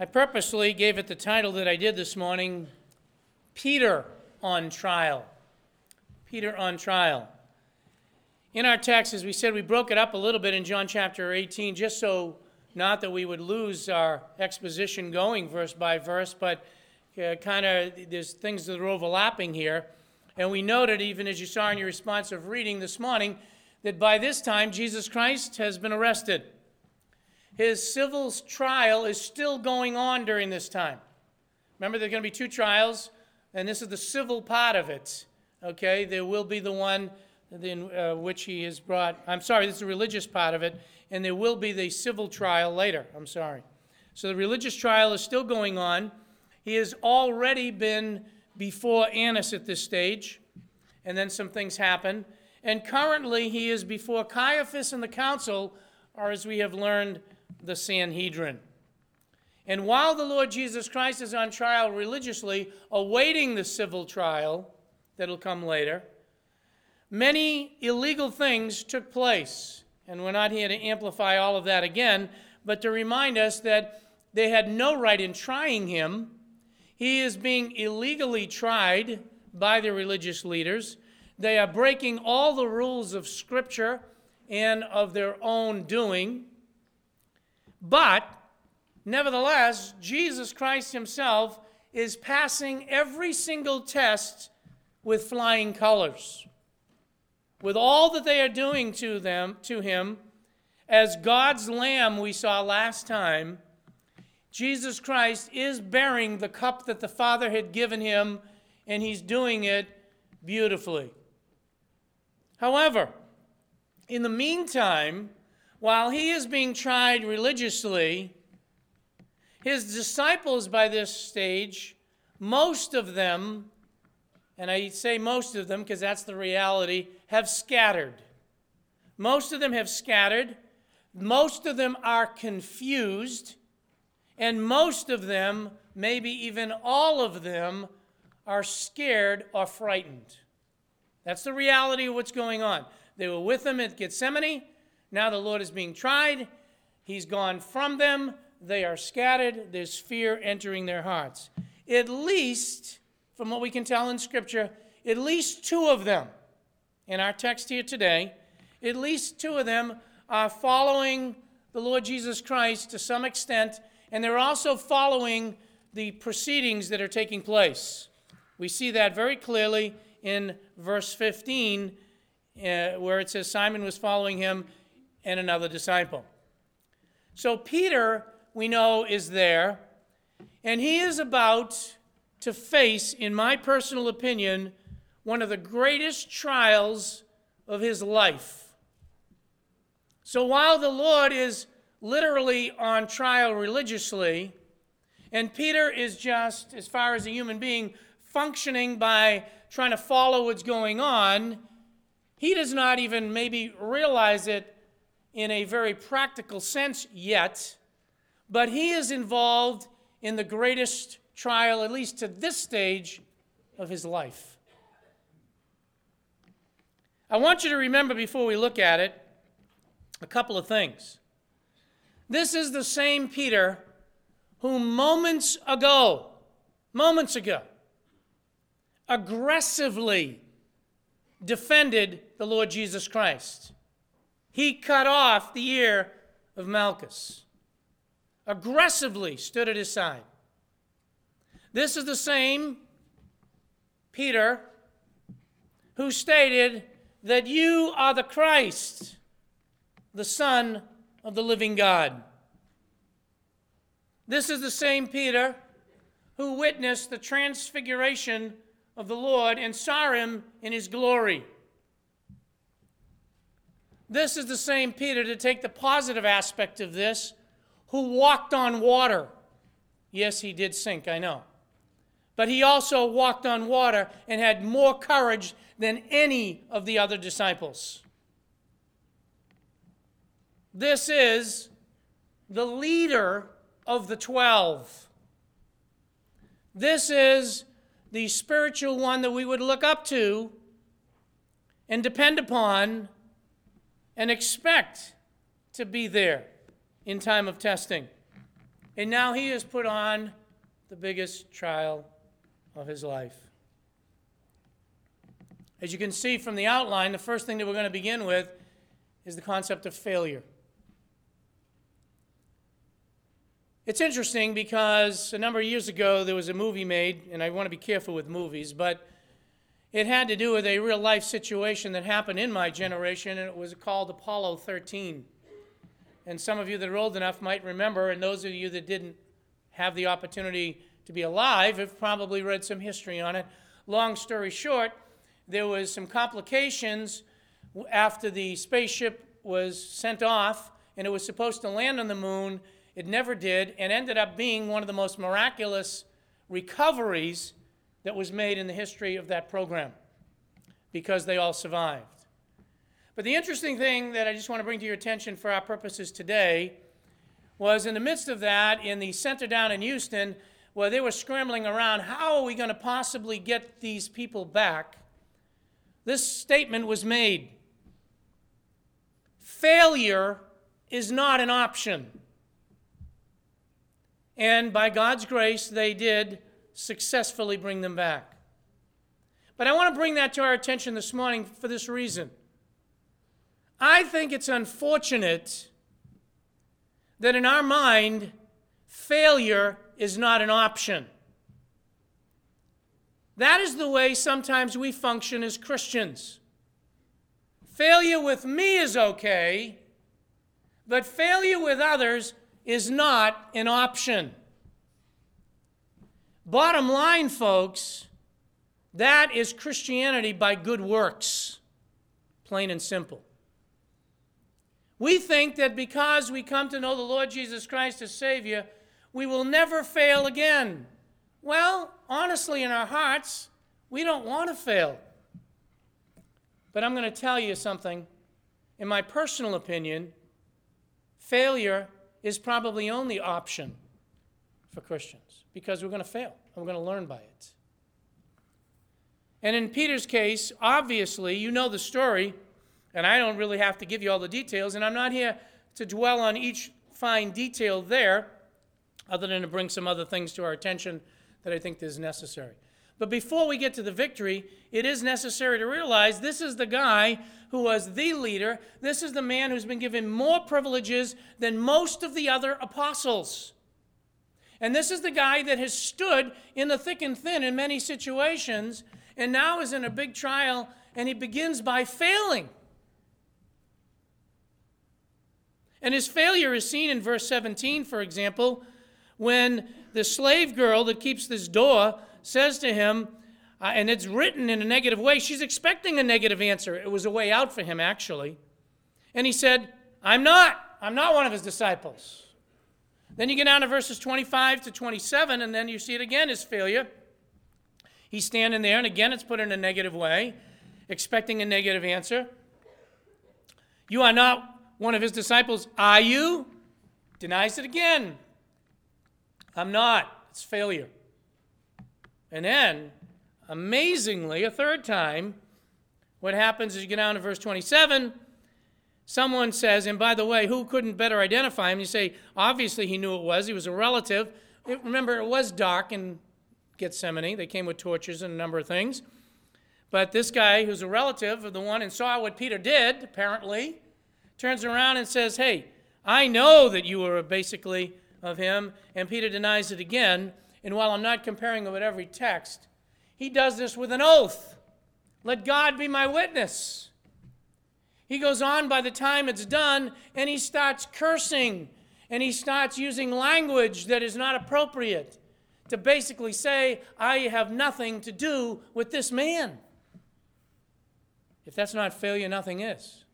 I purposely gave it the title that I did this morning Peter on Trial. Peter on Trial. In our text, as we said, we broke it up a little bit in John chapter 18, just so not that we would lose our exposition going verse by verse, but uh, kind of there's things that are overlapping here. And we noted, even as you saw in your responsive reading this morning, that by this time Jesus Christ has been arrested. His civil trial is still going on during this time. Remember, there are going to be two trials, and this is the civil part of it. Okay, there will be the one in uh, which he is brought. I'm sorry, this is the religious part of it, and there will be the civil trial later. I'm sorry. So the religious trial is still going on. He has already been before Annas at this stage, and then some things happen. And currently, he is before Caiaphas and the council, or as we have learned, the Sanhedrin. And while the Lord Jesus Christ is on trial religiously, awaiting the civil trial that'll come later, many illegal things took place. And we're not here to amplify all of that again, but to remind us that they had no right in trying him. He is being illegally tried by the religious leaders. They are breaking all the rules of Scripture and of their own doing. But, nevertheless, Jesus Christ himself is passing every single test with flying colors. With all that they are doing to them, to him, as God's lamb we saw last time, Jesus Christ is bearing the cup that the Father had given him, and he's doing it beautifully. However, in the meantime, while he is being tried religiously, his disciples by this stage, most of them, and I say most of them because that's the reality, have scattered. Most of them have scattered. Most of them are confused. And most of them, maybe even all of them, are scared or frightened. That's the reality of what's going on. They were with him at Gethsemane. Now the Lord is being tried. He's gone from them. They are scattered. There's fear entering their hearts. At least, from what we can tell in Scripture, at least two of them, in our text here today, at least two of them are following the Lord Jesus Christ to some extent, and they're also following the proceedings that are taking place. We see that very clearly in verse 15, uh, where it says Simon was following him and another disciple. So Peter, we know, is there, and he is about to face, in my personal opinion, one of the greatest trials of his life. So while the Lord is literally on trial religiously, and Peter is just, as far as a human being, functioning by trying to follow what's going on, he does not even maybe realize it in a very practical sense yet, but he is involved in the greatest trial, at least to this stage of his life. I want you to remember before we look at it a couple of things. This is the same Peter who moments ago, moments ago, aggressively defended the Lord Jesus Christ he cut off the ear of Malchus, aggressively stood at his side. This is the same Peter who stated that you are the Christ, the Son of the living God. This is the same Peter who witnessed the transfiguration of the Lord and saw him in his glory. This is the same Peter, to take the positive aspect of this, who walked on water. Yes, he did sink, I know. But he also walked on water and had more courage than any of the other disciples. This is the leader of the twelve. This is the spiritual one that we would look up to and depend upon and expect to be there in time of testing. And now he has put on the biggest trial of his life. As you can see from the outline, the first thing that we're going to begin with is the concept of failure. It's interesting because a number of years ago there was a movie made, and I want to be careful with movies, but it had to do with a real life situation that happened in my generation, and it was called Apollo 13. And some of you that are old enough might remember, and those of you that didn't have the opportunity to be alive have probably read some history on it. Long story short, there was some complications after the spaceship was sent off and it was supposed to land on the moon. It never did and ended up being one of the most miraculous recoveries that was made in the history of that program because they all survived. But the interesting thing that I just want to bring to your attention for our purposes today was in the midst of that, in the center down in Houston, where they were scrambling around, how are we going to possibly get these people back? This statement was made Failure is not an option. And by God's grace, they did successfully bring them back. But I want to bring that to our attention this morning for this reason. I think it's unfortunate that in our mind, failure is not an option. That is the way sometimes we function as Christians. Failure with me is okay, but failure with others is not an option. Bottom line, folks, that is Christianity by good works, plain and simple. We think that because we come to know the Lord Jesus Christ as Savior, we will never fail again. Well, honestly, in our hearts, we don't want to fail. But I'm going to tell you something. In my personal opinion, failure is probably the only option for Christians because we're going to fail and we're going to learn by it. And in Peter's case, obviously, you know the story. And I don't really have to give you all the details, and I'm not here to dwell on each fine detail there, other than to bring some other things to our attention that I think is necessary. But before we get to the victory, it is necessary to realize this is the guy who was the leader. This is the man who's been given more privileges than most of the other apostles. And this is the guy that has stood in the thick and thin in many situations and now is in a big trial and he begins by failing. And his failure is seen in verse 17, for example, when the slave girl that keeps this door says to him, uh, and it's written in a negative way, she's expecting a negative answer. It was a way out for him, actually. And he said, I'm not. I'm not one of his disciples. Then you get down to verses 25 to 27, and then you see it again his failure. He's standing there, and again it's put in a negative way, expecting a negative answer. You are not one of his disciples, Are you? Denies it again. I'm not. It's failure. And then, amazingly, a third time, what happens is you get down to verse 27. Someone says, and by the way, who couldn't better identify him? You say, obviously he knew it was. He was a relative. It, remember, it was dark in Gethsemane. They came with torches and a number of things. But this guy, who's a relative of the one and saw what Peter did, apparently, turns around and says, Hey, I know that you were basically of him. And Peter denies it again. And while I'm not comparing it with every text, he does this with an oath. Let God be my witness. He goes on by the time it's done and he starts cursing and he starts using language that is not appropriate to basically say, I have nothing to do with this man. If that's not failure, nothing is.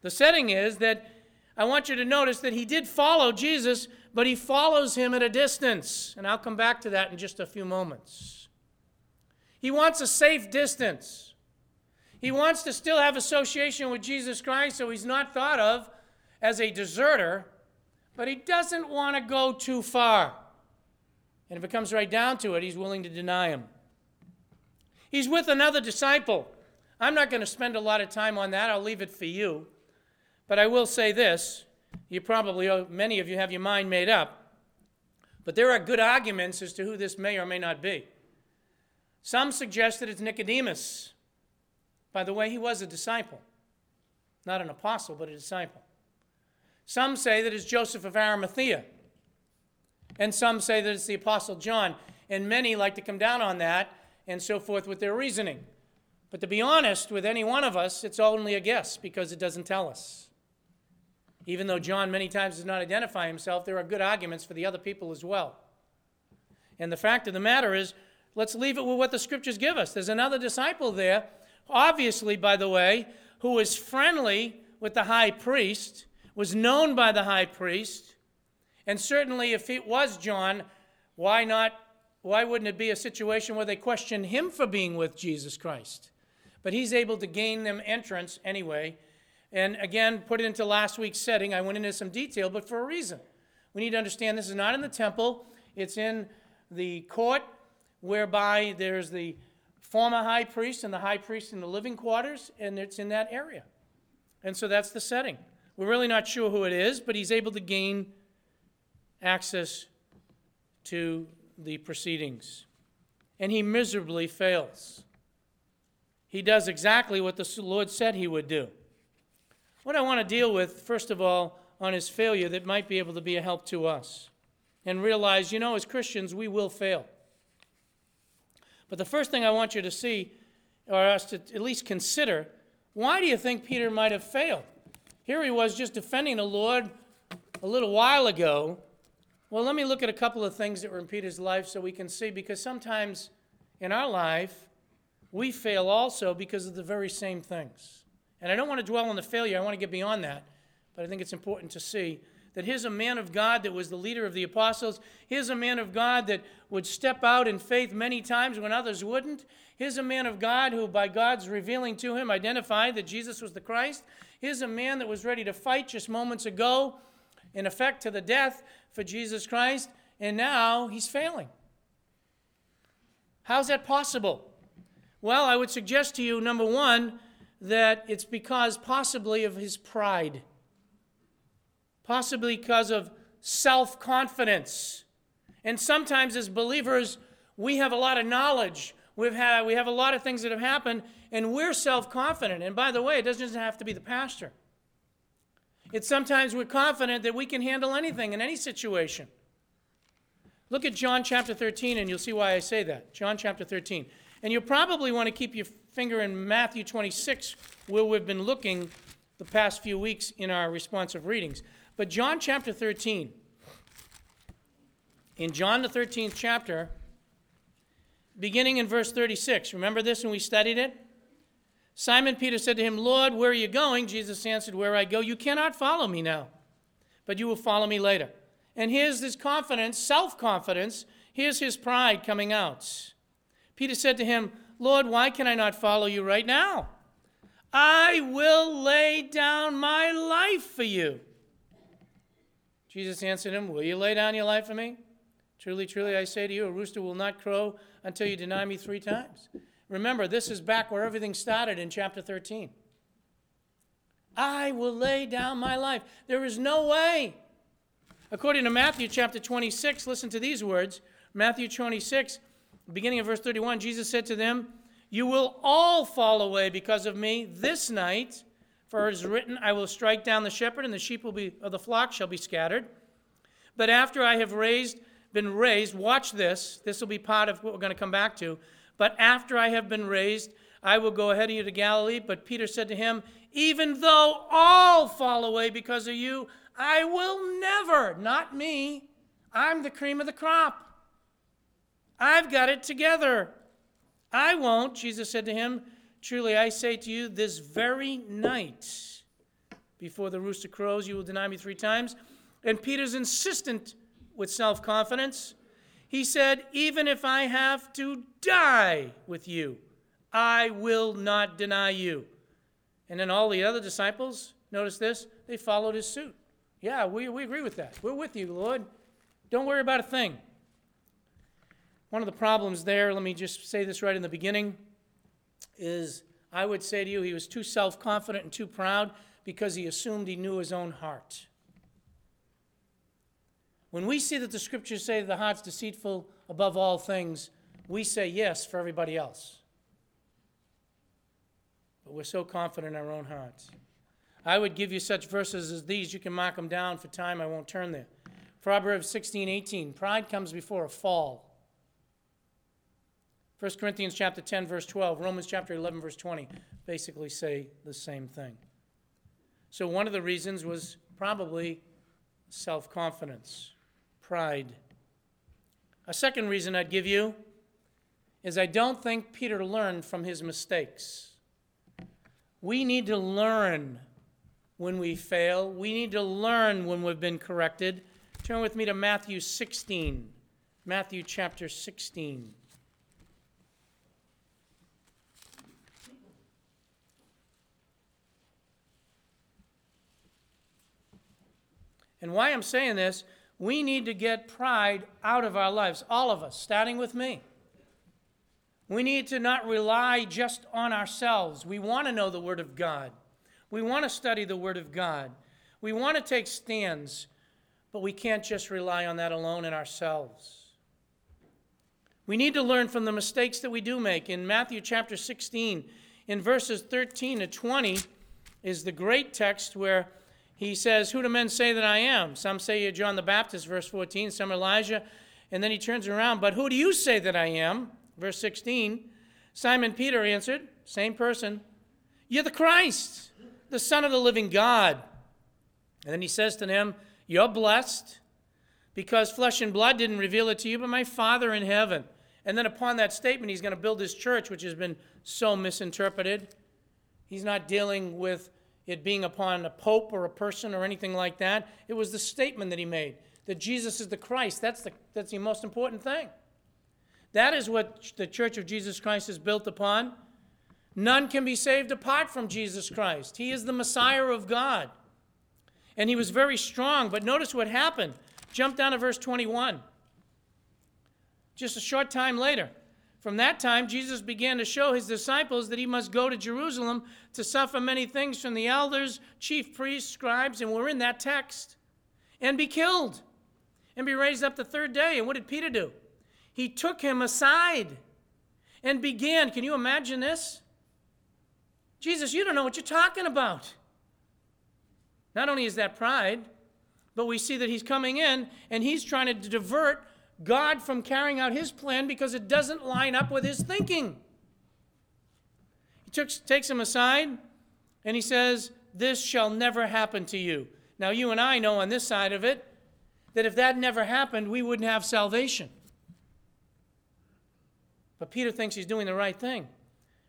The setting is that I want you to notice that he did follow Jesus, but he follows him at a distance. And I'll come back to that in just a few moments. He wants a safe distance. He wants to still have association with Jesus Christ so he's not thought of as a deserter, but he doesn't want to go too far. And if it comes right down to it, he's willing to deny him. He's with another disciple. I'm not going to spend a lot of time on that, I'll leave it for you. But I will say this you probably, uh, many of you have your mind made up. But there are good arguments as to who this may or may not be. Some suggest that it's Nicodemus. By the way, he was a disciple, not an apostle, but a disciple. Some say that it's Joseph of Arimathea. And some say that it's the apostle John. And many like to come down on that and so forth with their reasoning. But to be honest with any one of us, it's only a guess because it doesn't tell us. Even though John many times does not identify himself, there are good arguments for the other people as well. And the fact of the matter is, let's leave it with what the scriptures give us. There's another disciple there, obviously, by the way, who was friendly with the high priest, was known by the high priest, and certainly if it was John, why not why wouldn't it be a situation where they question him for being with Jesus Christ? But he's able to gain them entrance anyway. And again, put it into last week's setting. I went into some detail, but for a reason. We need to understand this is not in the temple, it's in the court whereby there's the former high priest and the high priest in the living quarters, and it's in that area. And so that's the setting. We're really not sure who it is, but he's able to gain access to the proceedings. And he miserably fails. He does exactly what the Lord said he would do. What I want to deal with, first of all, on his failure that might be able to be a help to us. And realize, you know, as Christians, we will fail. But the first thing I want you to see, or us to at least consider, why do you think Peter might have failed? Here he was just defending the Lord a little while ago, well, let me look at a couple of things that were in Peter's life so we can see, because sometimes in our life, we fail also because of the very same things. And I don't want to dwell on the failure, I want to get beyond that. But I think it's important to see that here's a man of God that was the leader of the apostles. Here's a man of God that would step out in faith many times when others wouldn't. Here's a man of God who, by God's revealing to him, identified that Jesus was the Christ. Here's a man that was ready to fight just moments ago, in effect to the death, for Jesus Christ, and now he's failing. How's that possible? Well, I would suggest to you, number one, that it's because possibly of his pride, possibly because of self confidence. And sometimes, as believers, we have a lot of knowledge. We've had, we have a lot of things that have happened, and we're self confident. And by the way, it doesn't have to be the pastor. It's sometimes we're confident that we can handle anything in any situation. Look at John chapter 13, and you'll see why I say that. John chapter 13. And you'll probably want to keep your finger in Matthew 26, where we've been looking the past few weeks in our responsive readings. But John chapter 13, in John the 13th chapter, beginning in verse 36, remember this when we studied it? Simon Peter said to him, Lord, where are you going? Jesus answered, Where I go, you cannot follow me now, but you will follow me later. And here's this confidence, self confidence. Here's his pride coming out. Peter said to him, Lord, why can I not follow you right now? I will lay down my life for you. Jesus answered him, Will you lay down your life for me? Truly, truly, I say to you, a rooster will not crow until you deny me three times. Remember, this is back where everything started in chapter 13. I will lay down my life. There is no way. According to Matthew chapter 26, listen to these words. Matthew 26, beginning of verse 31, Jesus said to them, You will all fall away because of me this night. For it is written, I will strike down the shepherd, and the sheep will be, of the flock shall be scattered. But after I have raised, been raised, watch this. This will be part of what we're going to come back to. But after I have been raised, I will go ahead of you to Galilee. But Peter said to him, Even though all fall away because of you, I will never, not me. I'm the cream of the crop. I've got it together. I won't, Jesus said to him. Truly I say to you, this very night, before the rooster crows, you will deny me three times. And Peter's insistent with self confidence. He said, Even if I have to die with you, I will not deny you. And then all the other disciples, notice this, they followed his suit. Yeah, we, we agree with that. We're with you, Lord. Don't worry about a thing. One of the problems there, let me just say this right in the beginning, is I would say to you, he was too self confident and too proud because he assumed he knew his own heart. When we see that the scriptures say the heart's deceitful above all things, we say yes for everybody else. But we're so confident in our own hearts. I would give you such verses as these. You can mark them down for time. I won't turn there. Proverbs 16, 18. Pride comes before a fall. 1 Corinthians chapter 10, verse 12. Romans chapter 11, verse 20 basically say the same thing. So one of the reasons was probably self confidence, pride. A second reason I'd give you is I don't think Peter learned from his mistakes. We need to learn when we fail. We need to learn when we've been corrected. Turn with me to Matthew 16. Matthew chapter 16. And why I'm saying this, we need to get pride out of our lives, all of us, starting with me. We need to not rely just on ourselves. We want to know the Word of God. We want to study the Word of God. We want to take stands, but we can't just rely on that alone in ourselves. We need to learn from the mistakes that we do make. In Matthew chapter 16, in verses 13 to 20, is the great text where he says, Who do men say that I am? Some say you're John the Baptist, verse 14, some Elijah. And then he turns around, But who do you say that I am? Verse 16. Simon Peter answered, same person, You're the Christ, the Son of the living God. And then he says to them, You're blessed because flesh and blood didn't reveal it to you, but my Father in heaven. And then upon that statement, he's going to build his church, which has been so misinterpreted. He's not dealing with it being upon a pope or a person or anything like that. It was the statement that he made that Jesus is the Christ. That's the, that's the most important thing. That is what the Church of Jesus Christ is built upon. None can be saved apart from Jesus Christ. He is the Messiah of God. And he was very strong. But notice what happened. Jump down to verse 21. Just a short time later. From that time, Jesus began to show his disciples that he must go to Jerusalem to suffer many things from the elders, chief priests, scribes, and we're in that text, and be killed, and be raised up the third day. And what did Peter do? He took him aside and began. Can you imagine this? Jesus, you don't know what you're talking about. Not only is that pride, but we see that he's coming in and he's trying to divert God from carrying out his plan because it doesn't line up with his thinking. He took, takes him aside and he says, This shall never happen to you. Now, you and I know on this side of it that if that never happened, we wouldn't have salvation. But Peter thinks he's doing the right thing.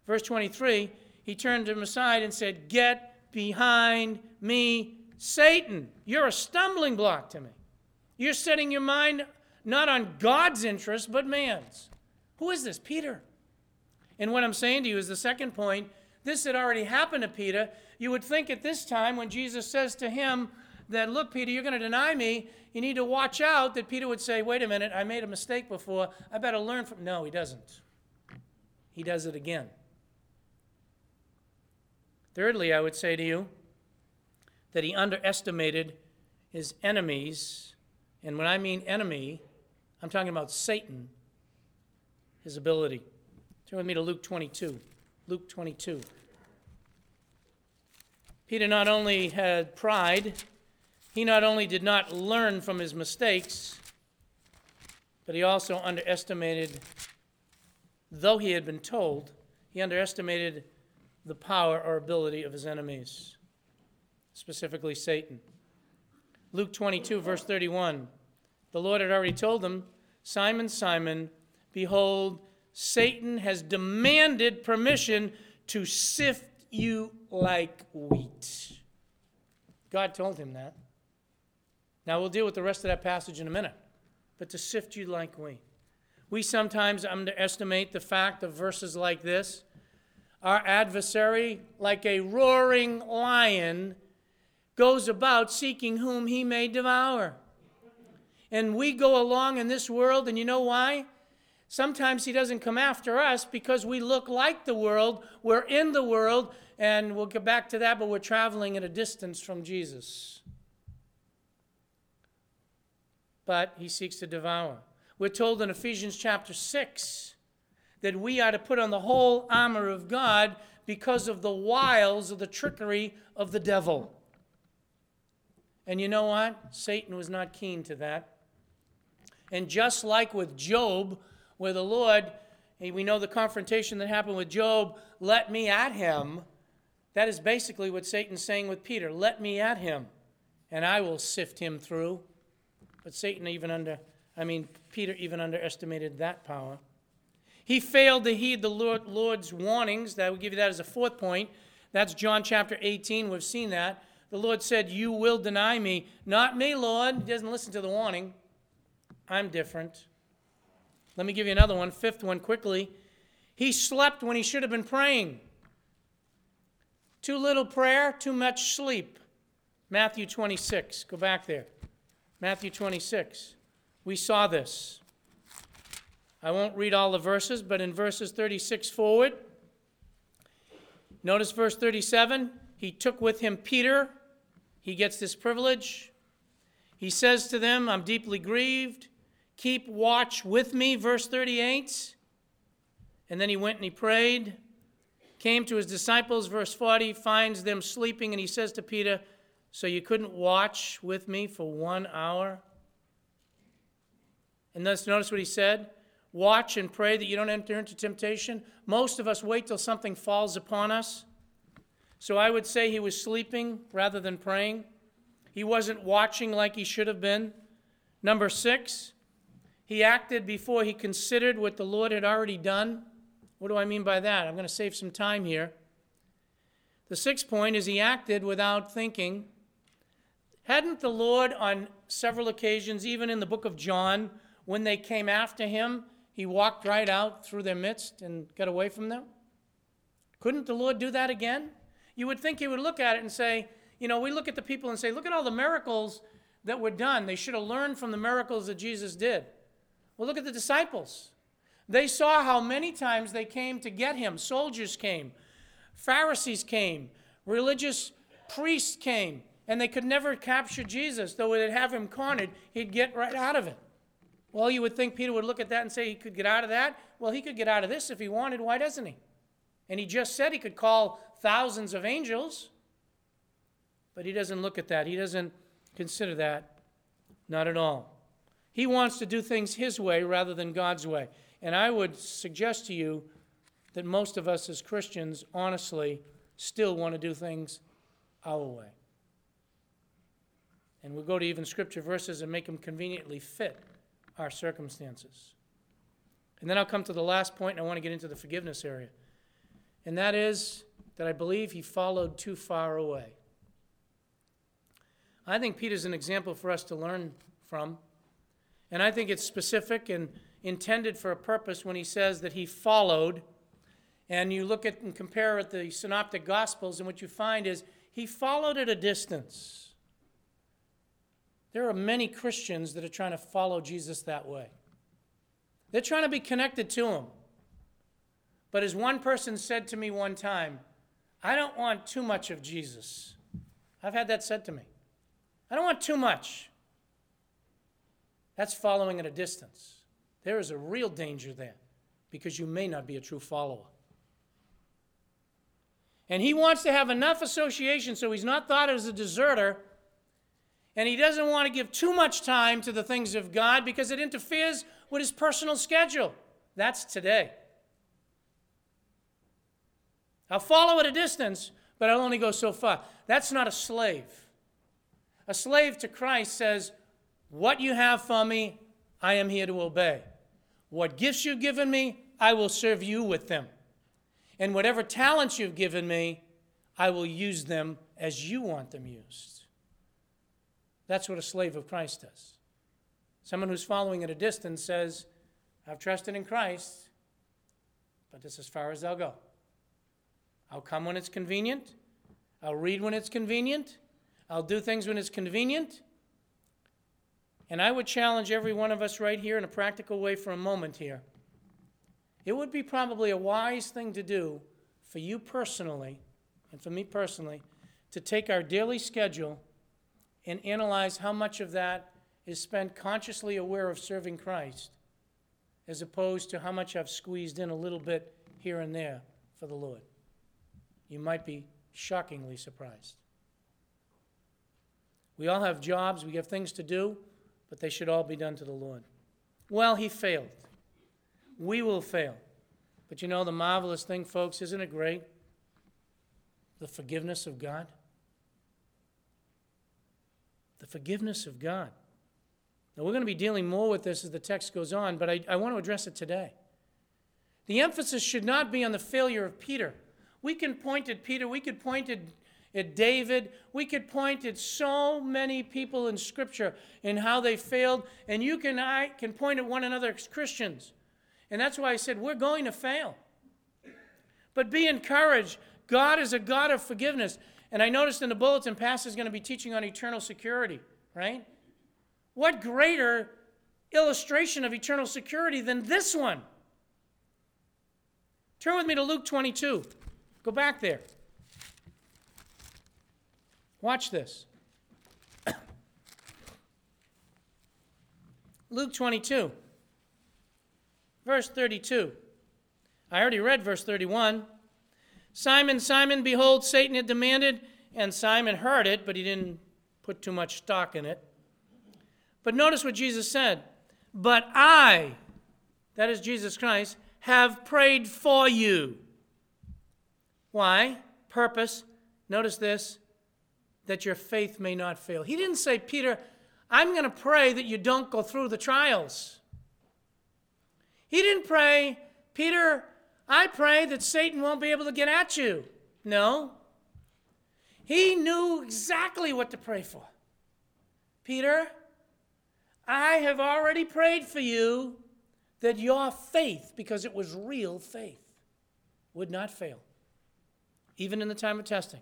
Verse 23 he turned him aside and said, Get behind me, Satan. You're a stumbling block to me. You're setting your mind not on God's interest, but man's. Who is this? Peter. And what I'm saying to you is the second point this had already happened to Peter. You would think at this time, when Jesus says to him that, Look, Peter, you're going to deny me, you need to watch out, that Peter would say, Wait a minute, I made a mistake before. I better learn from. No, he doesn't. He does it again. Thirdly, I would say to you that he underestimated his enemies. And when I mean enemy, I'm talking about Satan, his ability. Turn with me to Luke 22. Luke 22. Peter not only had pride, he not only did not learn from his mistakes, but he also underestimated, though he had been told, he underestimated the power or ability of his enemies, specifically Satan. Luke 22, verse 31. The Lord had already told them, Simon, Simon, behold, Satan has demanded permission to sift you like wheat. God told him that. Now we'll deal with the rest of that passage in a minute. But to sift you like wheat. We sometimes underestimate the fact of verses like this. Our adversary, like a roaring lion, goes about seeking whom he may devour. And we go along in this world, and you know why? Sometimes he doesn't come after us because we look like the world, we're in the world, and we'll get back to that, but we're traveling at a distance from Jesus. but he seeks to devour. We're told in Ephesians chapter 6 that we are to put on the whole armor of God because of the wiles of the trickery of the devil. And you know what? Satan was not keen to that. And just like with Job, where the Lord, we know the confrontation that happened with Job, let me at him. That is basically what Satan's saying with Peter let me at him, and I will sift him through. But Satan even under, I mean, Peter even underestimated that power. He failed to heed the Lord, Lord's warnings. That would give you that as a fourth point. That's John chapter 18. We've seen that. The Lord said, You will deny me. Not me, Lord. He doesn't listen to the warning. I'm different. Let me give you another one, fifth one quickly. He slept when he should have been praying. Too little prayer, too much sleep. Matthew 26. Go back there. Matthew 26. We saw this. I won't read all the verses, but in verses 36 forward, notice verse 37 he took with him Peter. He gets this privilege. He says to them, I'm deeply grieved. Keep watch with me, verse 38. And then he went and he prayed, came to his disciples, verse 40, finds them sleeping, and he says to Peter, So you couldn't watch with me for one hour? And let's notice what he said watch and pray that you don't enter into temptation. Most of us wait till something falls upon us. So I would say he was sleeping rather than praying. He wasn't watching like he should have been. Number six, he acted before he considered what the Lord had already done. What do I mean by that? I'm going to save some time here. The sixth point is he acted without thinking. Hadn't the Lord, on several occasions, even in the book of John, when they came after him, he walked right out through their midst and got away from them? Couldn't the Lord do that again? You would think he would look at it and say, you know, we look at the people and say, look at all the miracles that were done. They should have learned from the miracles that Jesus did. Well, look at the disciples. They saw how many times they came to get him. Soldiers came, Pharisees came, religious priests came, and they could never capture Jesus. Though they'd have him cornered, he'd get right out of it. Well, you would think Peter would look at that and say he could get out of that. Well, he could get out of this if he wanted. Why doesn't he? And he just said he could call thousands of angels. But he doesn't look at that. He doesn't consider that. Not at all. He wants to do things his way rather than God's way. And I would suggest to you that most of us as Christians, honestly, still want to do things our way. And we go to even scripture verses and make them conveniently fit our circumstances. And then I'll come to the last point, and I want to get into the forgiveness area. And that is that I believe he followed too far away. I think Peter's an example for us to learn from. And I think it's specific and intended for a purpose when he says that he followed. And you look at and compare at the Synoptic Gospels, and what you find is he followed at a distance. There are many Christians that are trying to follow Jesus that way. They're trying to be connected to him. But as one person said to me one time, I don't want too much of Jesus. I've had that said to me. I don't want too much. That's following at a distance. There is a real danger there because you may not be a true follower. And he wants to have enough association so he's not thought as a deserter. And he doesn't want to give too much time to the things of God because it interferes with his personal schedule. That's today. I'll follow at a distance, but I'll only go so far. That's not a slave. A slave to Christ says, what you have for me, I am here to obey. What gifts you've given me, I will serve you with them. And whatever talents you've given me, I will use them as you want them used. That's what a slave of Christ does. Someone who's following at a distance says, I've trusted in Christ, but this is as far as I'll go. I'll come when it's convenient. I'll read when it's convenient. I'll do things when it's convenient. And I would challenge every one of us right here in a practical way for a moment here. It would be probably a wise thing to do for you personally and for me personally to take our daily schedule and analyze how much of that is spent consciously aware of serving Christ as opposed to how much I've squeezed in a little bit here and there for the Lord. You might be shockingly surprised. We all have jobs, we have things to do, but they should all be done to the Lord. Well, he failed. We will fail. But you know the marvelous thing, folks, isn't it great? The forgiveness of God. The forgiveness of God. Now, we're going to be dealing more with this as the text goes on, but I, I want to address it today. The emphasis should not be on the failure of Peter. We can point at Peter, we could point at, at David, we could point at so many people in Scripture and how they failed, and you can I can point at one another as Christians. And that's why I said we're going to fail. But be encouraged. God is a God of forgiveness. And I noticed in the bulletin, Pastor is going to be teaching on eternal security, right? What greater illustration of eternal security than this one? Turn with me to Luke 22. Go back there. Watch this. Luke 22, verse 32. I already read verse 31. Simon, Simon, behold, Satan had demanded, and Simon heard it, but he didn't put too much stock in it. But notice what Jesus said. But I, that is Jesus Christ, have prayed for you. Why? Purpose. Notice this that your faith may not fail. He didn't say, Peter, I'm going to pray that you don't go through the trials. He didn't pray, Peter, I pray that Satan won't be able to get at you. No. He knew exactly what to pray for. Peter, I have already prayed for you that your faith, because it was real faith, would not fail, even in the time of testing.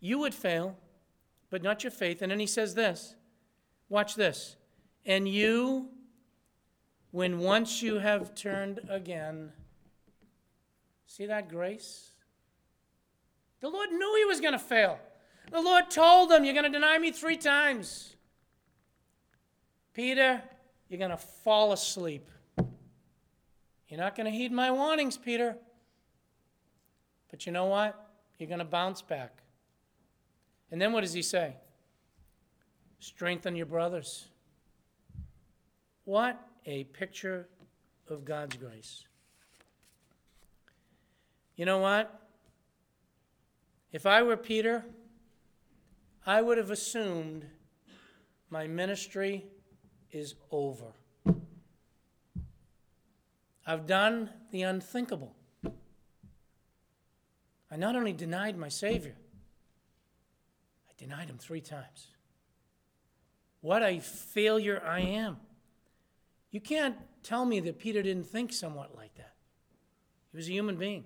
You would fail, but not your faith. And then he says this watch this. And you, when once you have turned again, See that grace? The Lord knew he was going to fail. The Lord told him, You're going to deny me three times. Peter, you're going to fall asleep. You're not going to heed my warnings, Peter. But you know what? You're going to bounce back. And then what does he say? Strengthen your brothers. What a picture of God's grace. You know what? If I were Peter, I would have assumed my ministry is over. I've done the unthinkable. I not only denied my Savior, denied him three times. What a failure I am. You can't tell me that Peter didn't think somewhat like that. He was a human being.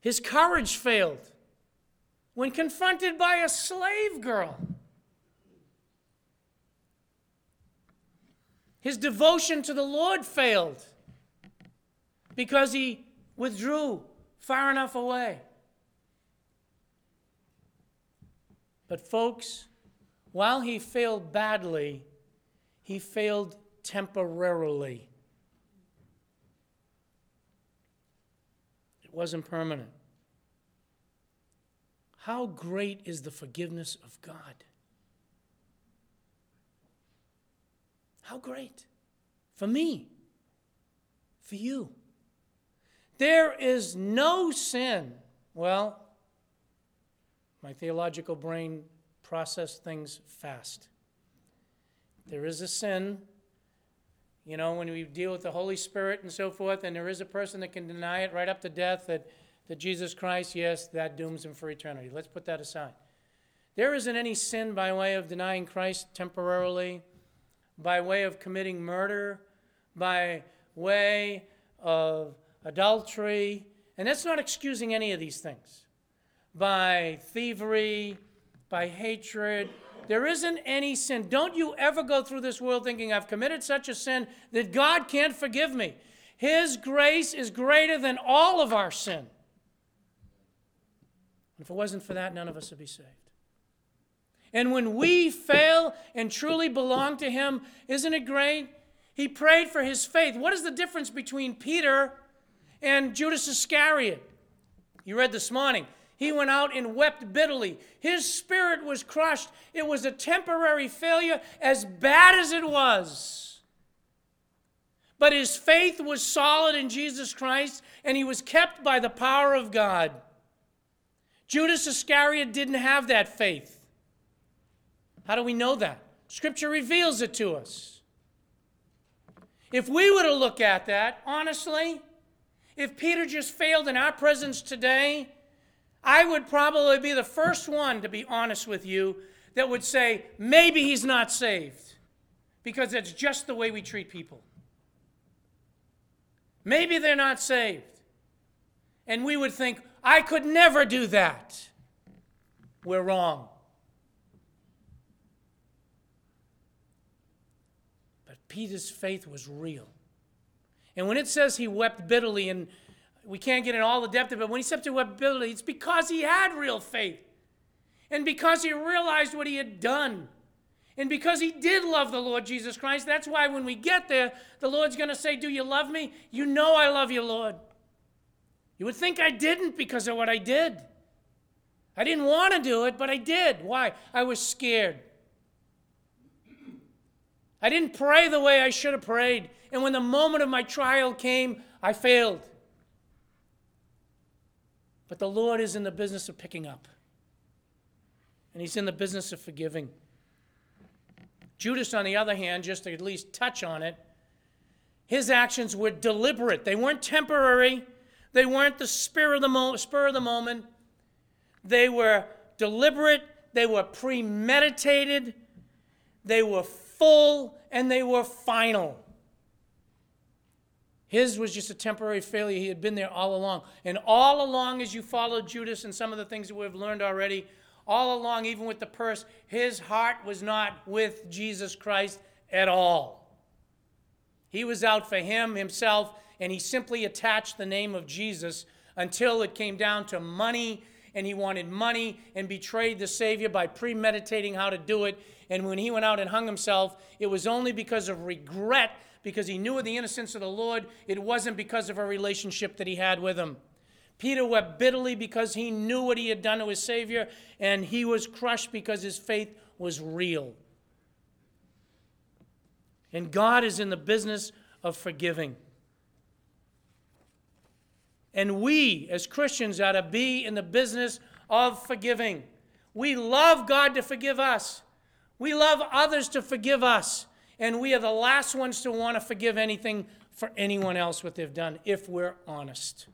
His courage failed when confronted by a slave girl. His devotion to the Lord failed because he withdrew far enough away. But, folks, while he failed badly, he failed temporarily. It wasn't permanent. How great is the forgiveness of God? How great? For me, for you. There is no sin. Well, my theological brain processed things fast. There is a sin, you know, when we deal with the Holy Spirit and so forth, and there is a person that can deny it right up to death that that Jesus Christ, yes, that dooms him for eternity. Let's put that aside. There isn't any sin by way of denying Christ temporarily, by way of committing murder, by way of adultery, and that's not excusing any of these things. By thievery, by hatred, there isn't any sin. Don't you ever go through this world thinking, I've committed such a sin that God can't forgive me. His grace is greater than all of our sin. And if it wasn't for that, none of us would be saved. And when we fail and truly belong to Him, isn't it great? He prayed for his faith. What is the difference between Peter and Judas Iscariot? You read this morning. He went out and wept bitterly. His spirit was crushed. It was a temporary failure, as bad as it was. But his faith was solid in Jesus Christ, and he was kept by the power of God. Judas Iscariot didn't have that faith. How do we know that? Scripture reveals it to us. If we were to look at that, honestly, if Peter just failed in our presence today, I would probably be the first one, to be honest with you, that would say, maybe he's not saved. Because it's just the way we treat people. Maybe they're not saved. And we would think, I could never do that. We're wrong. But Peter's faith was real. And when it says he wept bitterly, and we can't get in all the depth of it, when he he wept bitterly, it's because he had real faith. And because he realized what he had done. And because he did love the Lord Jesus Christ, that's why when we get there, the Lord's going to say, Do you love me? You know I love you, Lord. You would think I didn't because of what I did. I didn't want to do it, but I did. Why? I was scared. I didn't pray the way I should have prayed. And when the moment of my trial came, I failed. But the Lord is in the business of picking up, and He's in the business of forgiving. Judas, on the other hand, just to at least touch on it, his actions were deliberate. They weren't temporary. They weren't the spur of the, mo- spur of the moment. They were deliberate. They were premeditated. They were full and they were final. His was just a temporary failure. He had been there all along. And all along, as you followed Judas and some of the things that we've learned already, all along, even with the purse, his heart was not with Jesus Christ at all. He was out for him, himself, and he simply attached the name of Jesus until it came down to money, and he wanted money and betrayed the Savior by premeditating how to do it and when he went out and hung himself, it was only because of regret, because he knew of the innocence of the Lord. It wasn't because of a relationship that he had with him. Peter wept bitterly because he knew what he had done to his Savior, and he was crushed because his faith was real. And God is in the business of forgiving. And we, as Christians, ought to be in the business of forgiving. We love God to forgive us. We love others to forgive us, and we are the last ones to want to forgive anything for anyone else what they've done, if we're honest.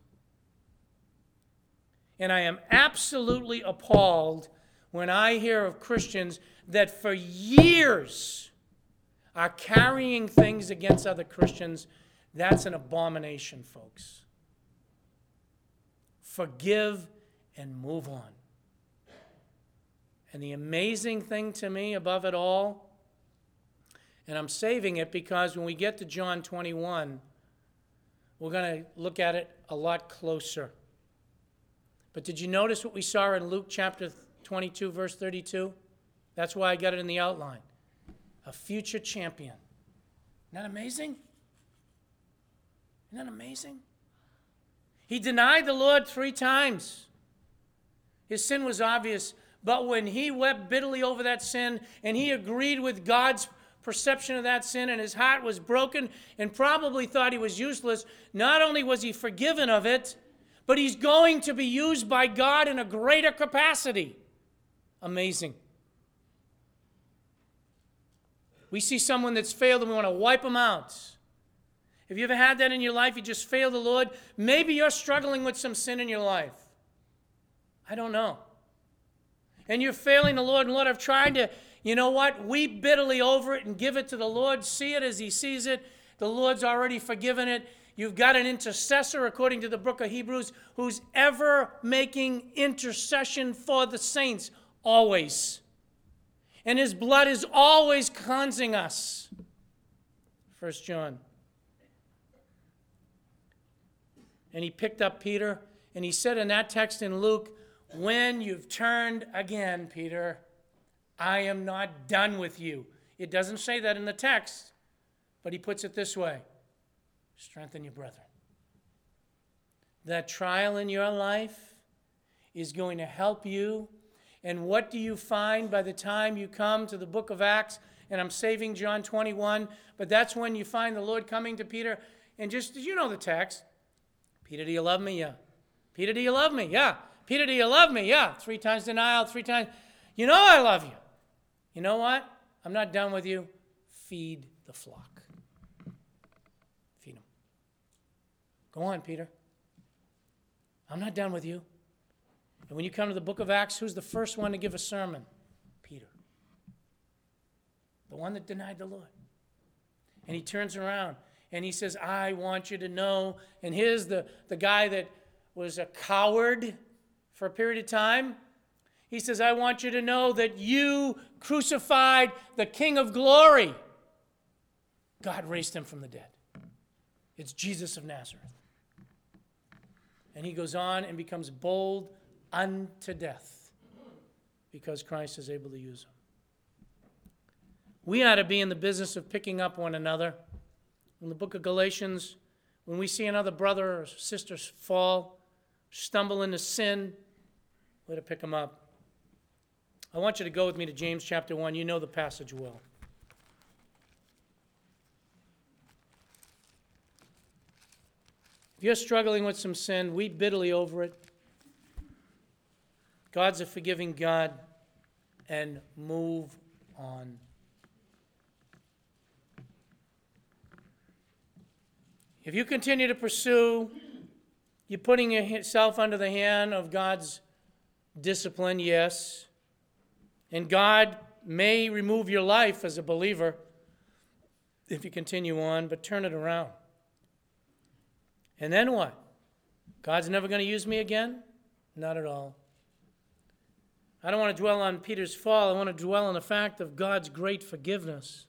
And I am absolutely appalled when I hear of Christians that for years are carrying things against other Christians. That's an abomination, folks. Forgive and move on. And the amazing thing to me above it all, and I'm saving it because when we get to John 21, we're going to look at it a lot closer. But did you notice what we saw in Luke chapter 22, verse 32? That's why I got it in the outline. A future champion. Isn't that amazing? Isn't that amazing? He denied the Lord three times. His sin was obvious. But when he wept bitterly over that sin and he agreed with God's perception of that sin and his heart was broken and probably thought he was useless, not only was he forgiven of it, but he's going to be used by God in a greater capacity. Amazing. We see someone that's failed and we want to wipe them out. Have you ever had that in your life? You just failed the Lord? Maybe you're struggling with some sin in your life. I don't know and you're failing the Lord, and Lord, I've tried to, you know what, weep bitterly over it and give it to the Lord, see it as He sees it. The Lord's already forgiven it. You've got an intercessor, according to the book of Hebrews, who's ever making intercession for the saints, always. And his blood is always cleansing us. First John. And he picked up Peter, and he said in that text in Luke, when you've turned again, Peter, I am not done with you. It doesn't say that in the text, but he puts it this way strengthen your brethren. That trial in your life is going to help you. And what do you find by the time you come to the book of Acts? And I'm saving John 21, but that's when you find the Lord coming to Peter. And just, you know the text? Peter, do you love me? Yeah. Peter, do you love me? Yeah. Peter, do you love me? Yeah. Three times denial, three times. You know I love you. You know what? I'm not done with you. Feed the flock. Feed them. Go on, Peter. I'm not done with you. And when you come to the book of Acts, who's the first one to give a sermon? Peter. The one that denied the Lord. And he turns around and he says, I want you to know. And here's the, the guy that was a coward for a period of time. He says, I want you to know that you crucified the King of glory. God raised him from the dead. It's Jesus of Nazareth. And he goes on and becomes bold unto death because Christ is able to use him. We ought to be in the business of picking up one another. In the book of Galatians, when we see another brother or sister fall, stumble into sin, ought to pick them up. I want you to go with me to James chapter 1. You know the passage well. If you're struggling with some sin, weep bitterly over it. God's a forgiving God, and move on. If you continue to pursue, you're putting yourself under the hand of God's discipline, yes. And God may remove your life as a believer if you continue on, but turn it around. And then what? God's never going to use me again? Not at all. I don't want to dwell on Peter's fall. I want to dwell on the fact of God's great forgiveness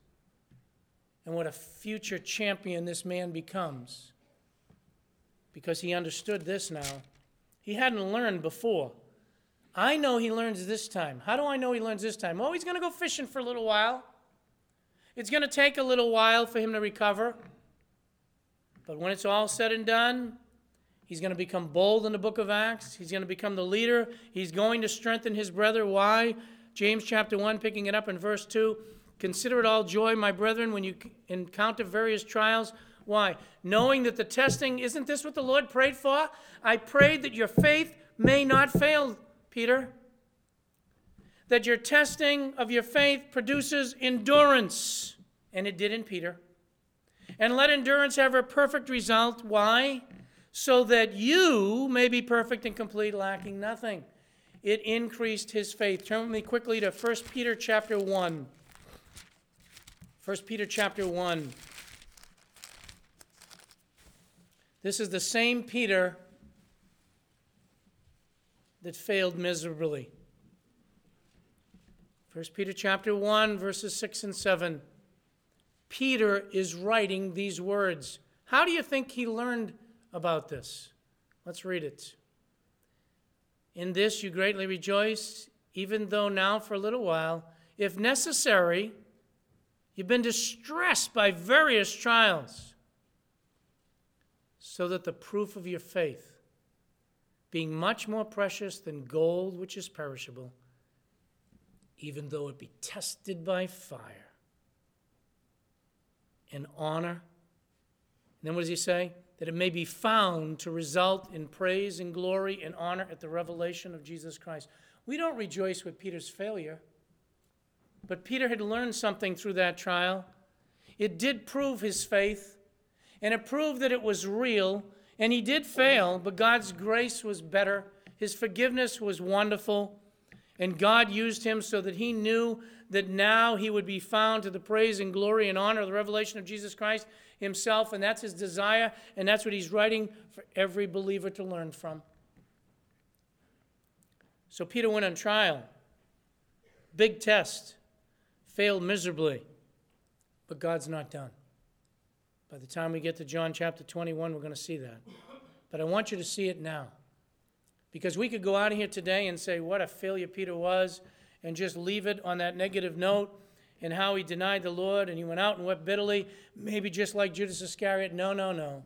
and what a future champion this man becomes because he understood this now. He hadn't learned before. I know he learns this time. How do I know he learns this time? Oh, he's going to go fishing for a little while. It's going to take a little while for him to recover. But when it's all said and done, he's going to become bold in the book of Acts. He's going to become the leader. He's going to strengthen his brother. Why? James chapter 1, picking it up in verse 2. Consider it all joy, my brethren, when you encounter various trials. Why? Knowing that the testing, isn't this what the Lord prayed for? I prayed that your faith may not fail, Peter. That your testing of your faith produces endurance. And it did in Peter. And let endurance have a perfect result. Why? So that you may be perfect and complete, lacking nothing. It increased his faith. Turn with me quickly to 1 Peter chapter 1. 1 Peter chapter 1. This is the same Peter that failed miserably. 1 Peter chapter 1 verses 6 and 7. Peter is writing these words. How do you think he learned about this? Let's read it. In this you greatly rejoice, even though now for a little while, if necessary, you've been distressed by various trials, so that the proof of your faith, being much more precious than gold which is perishable, even though it be tested by fire, and honor. And then what does he say? That it may be found to result in praise and glory and honor at the revelation of Jesus Christ. We don't rejoice with Peter's failure, but Peter had learned something through that trial. It did prove his faith, and it proved that it was real and he did fail, but God's grace was better. His forgiveness was wonderful. And God used him so that he knew that now he would be found to the praise and glory and honor of the revelation of Jesus Christ himself. And that's his desire. And that's what he's writing for every believer to learn from. So Peter went on trial. Big test. Failed miserably. But God's not done. By the time we get to John chapter 21, we're going to see that. But I want you to see it now. Because we could go out of here today and say what a failure Peter was, and just leave it on that negative note and how he denied the Lord and he went out and wept bitterly, maybe just like Judas Iscariot. No, no, no.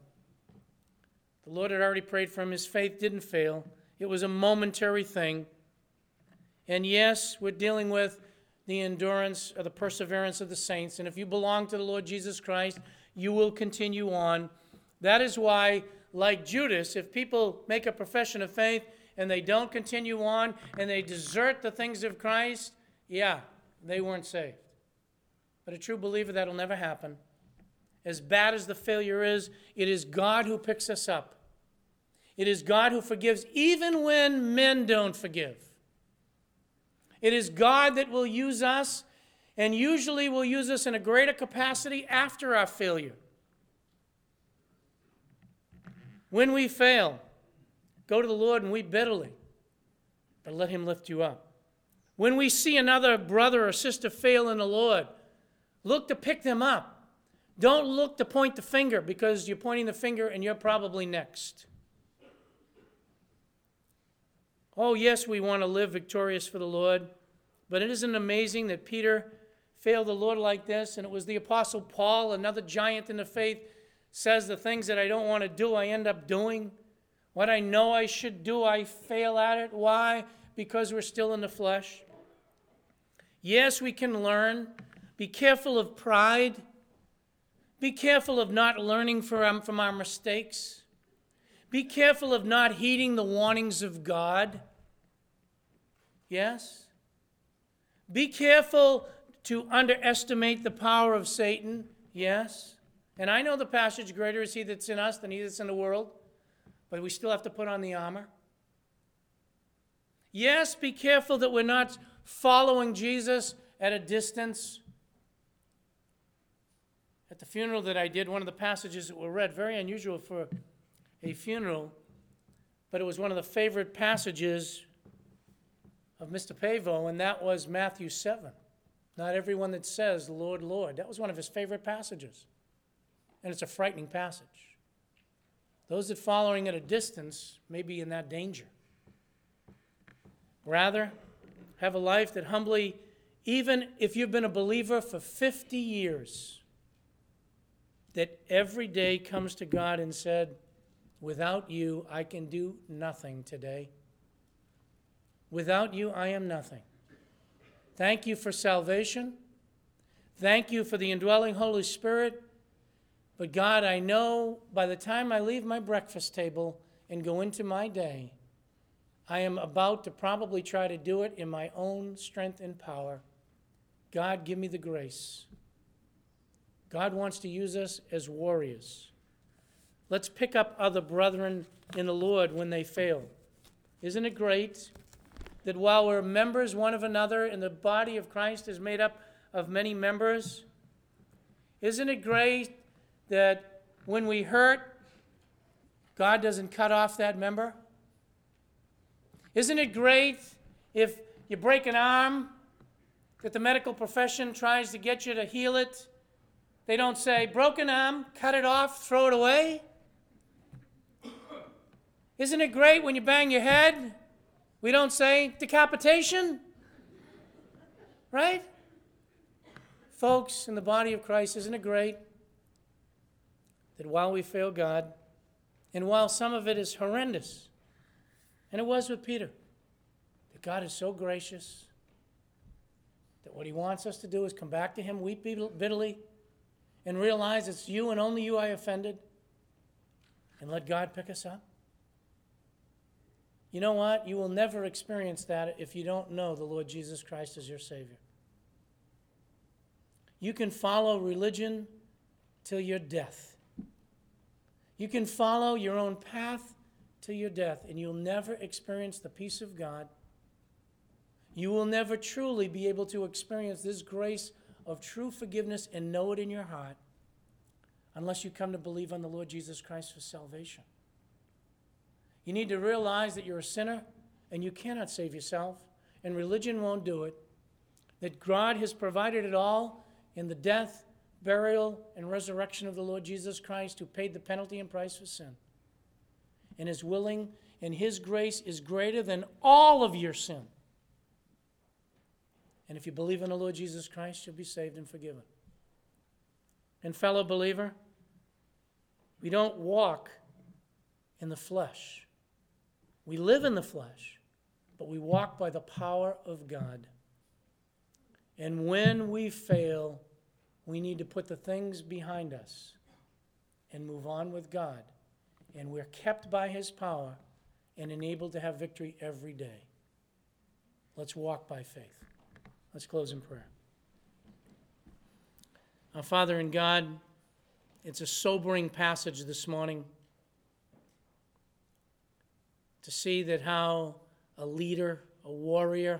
The Lord had already prayed for him. His faith didn't fail, it was a momentary thing. And yes, we're dealing with the endurance or the perseverance of the saints. And if you belong to the Lord Jesus Christ, you will continue on. That is why, like Judas, if people make a profession of faith and they don't continue on and they desert the things of Christ, yeah, they weren't saved. But a true believer, that'll never happen. As bad as the failure is, it is God who picks us up. It is God who forgives even when men don't forgive. It is God that will use us, and usually will use us in a greater capacity after our failure. When we fail, go to the Lord and weep bitterly, but let Him lift you up. When we see another brother or sister fail in the Lord, look to pick them up. Don't look to point the finger because you're pointing the finger and you're probably next. Oh, yes, we want to live victorious for the Lord, but it isn't amazing that Peter failed the Lord like this, and it was the Apostle Paul, another giant in the faith, says the things that I don't want to do, I end up doing. What I know I should do, I fail at it. Why? Because we're still in the flesh. Yes, we can learn. Be careful of pride. Be careful of not learning from, from our mistakes. Be careful of not heeding the warnings of God. Yes? Be careful to underestimate the power of Satan. Yes? And I know the passage greater is he that's in us than he that's in the world, but we still have to put on the armor. Yes, be careful that we're not following Jesus at a distance. At the funeral that I did, one of the passages that were read, very unusual for a funeral, but it was one of the favorite passages of Mr. Pavo, and that was Matthew 7. Not everyone that says, Lord, Lord. That was one of his favorite passages. And it's a frightening passage. Those that following at a distance may be in that danger. Rather, have a life that humbly, even if you've been a believer for 50 years, that every day comes to God and said, Without you, I can do nothing today. Without you, I am nothing. Thank you for salvation. Thank you for the indwelling Holy Spirit. But God, I know by the time I leave my breakfast table and go into my day, I am about to probably try to do it in my own strength and power. God, give me the grace. God wants to use us as warriors. Let's pick up other brethren in the Lord when they fail. Isn't it great that while we're members one of another and the body of Christ is made up of many members, isn't it great that when we hurt, God doesn't cut off that member? Isn't it great if you break an arm that the medical profession tries to get you to heal it? They don't say, broken arm, cut it off, throw it away. Isn't it great when you bang your head? We don't say decapitation, right? Folks, in the body of Christ, isn't it great that while we fail God, and while some of it is horrendous, and it was with Peter, that God is so gracious that what he wants us to do is come back to him, weep bitterly, and realize it's you and only you I offended, and let God pick us up? You know what? You will never experience that if you don't know the Lord Jesus Christ as your Savior. You can follow religion till your death. You can follow your own path till your death, and you'll never experience the peace of God. You will never truly be able to experience this grace of true forgiveness and know it in your heart unless you come to believe on the Lord Jesus Christ for salvation. You need to realize that you're a sinner and you cannot save yourself, and religion won't do it. That God has provided it all in the death, burial, and resurrection of the Lord Jesus Christ, who paid the penalty and price for sin, and is willing, and His grace is greater than all of your sin. And if you believe in the Lord Jesus Christ, you'll be saved and forgiven. And, fellow believer, we don't walk in the flesh. We live in the flesh, but we walk by the power of God. And when we fail, we need to put the things behind us and move on with God. And we're kept by His power and enabled to have victory every day. Let's walk by faith. Let's close in prayer. Our Father in God, it's a sobering passage this morning to see that how a leader, a warrior,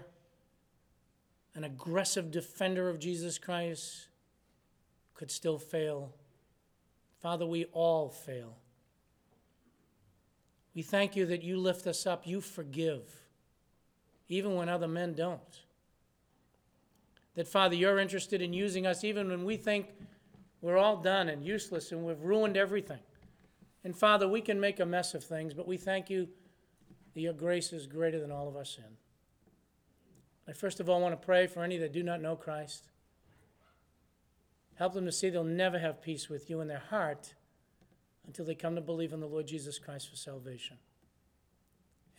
an aggressive defender of Jesus Christ could still fail. Father, we all fail. We thank you that you lift us up, you forgive, even when other men don't. That, Father, you're interested in using us even when we think we're all done and useless and we've ruined everything. And, Father, we can make a mess of things, but we thank you that your grace is greater than all of our sin. I first of all want to pray for any that do not know Christ. Help them to see they'll never have peace with you in their heart until they come to believe in the Lord Jesus Christ for salvation.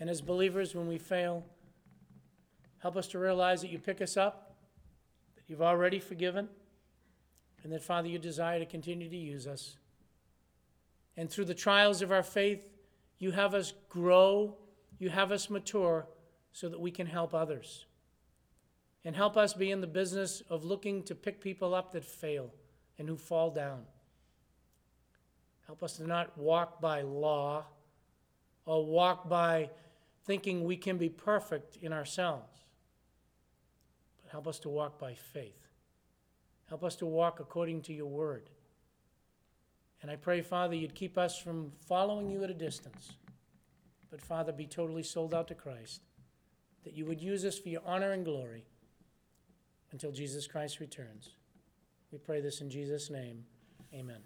And as believers, when we fail, help us to realize that you pick us up, that you've already forgiven, and that, Father, you desire to continue to use us. And through the trials of our faith, you have us grow, you have us mature so that we can help others. And help us be in the business of looking to pick people up that fail and who fall down. Help us to not walk by law or walk by thinking we can be perfect in ourselves, but help us to walk by faith. Help us to walk according to your word. And I pray, Father, you'd keep us from following you at a distance, but, Father, be totally sold out to Christ, that you would use us for your honor and glory until Jesus Christ returns. We pray this in Jesus' name. Amen.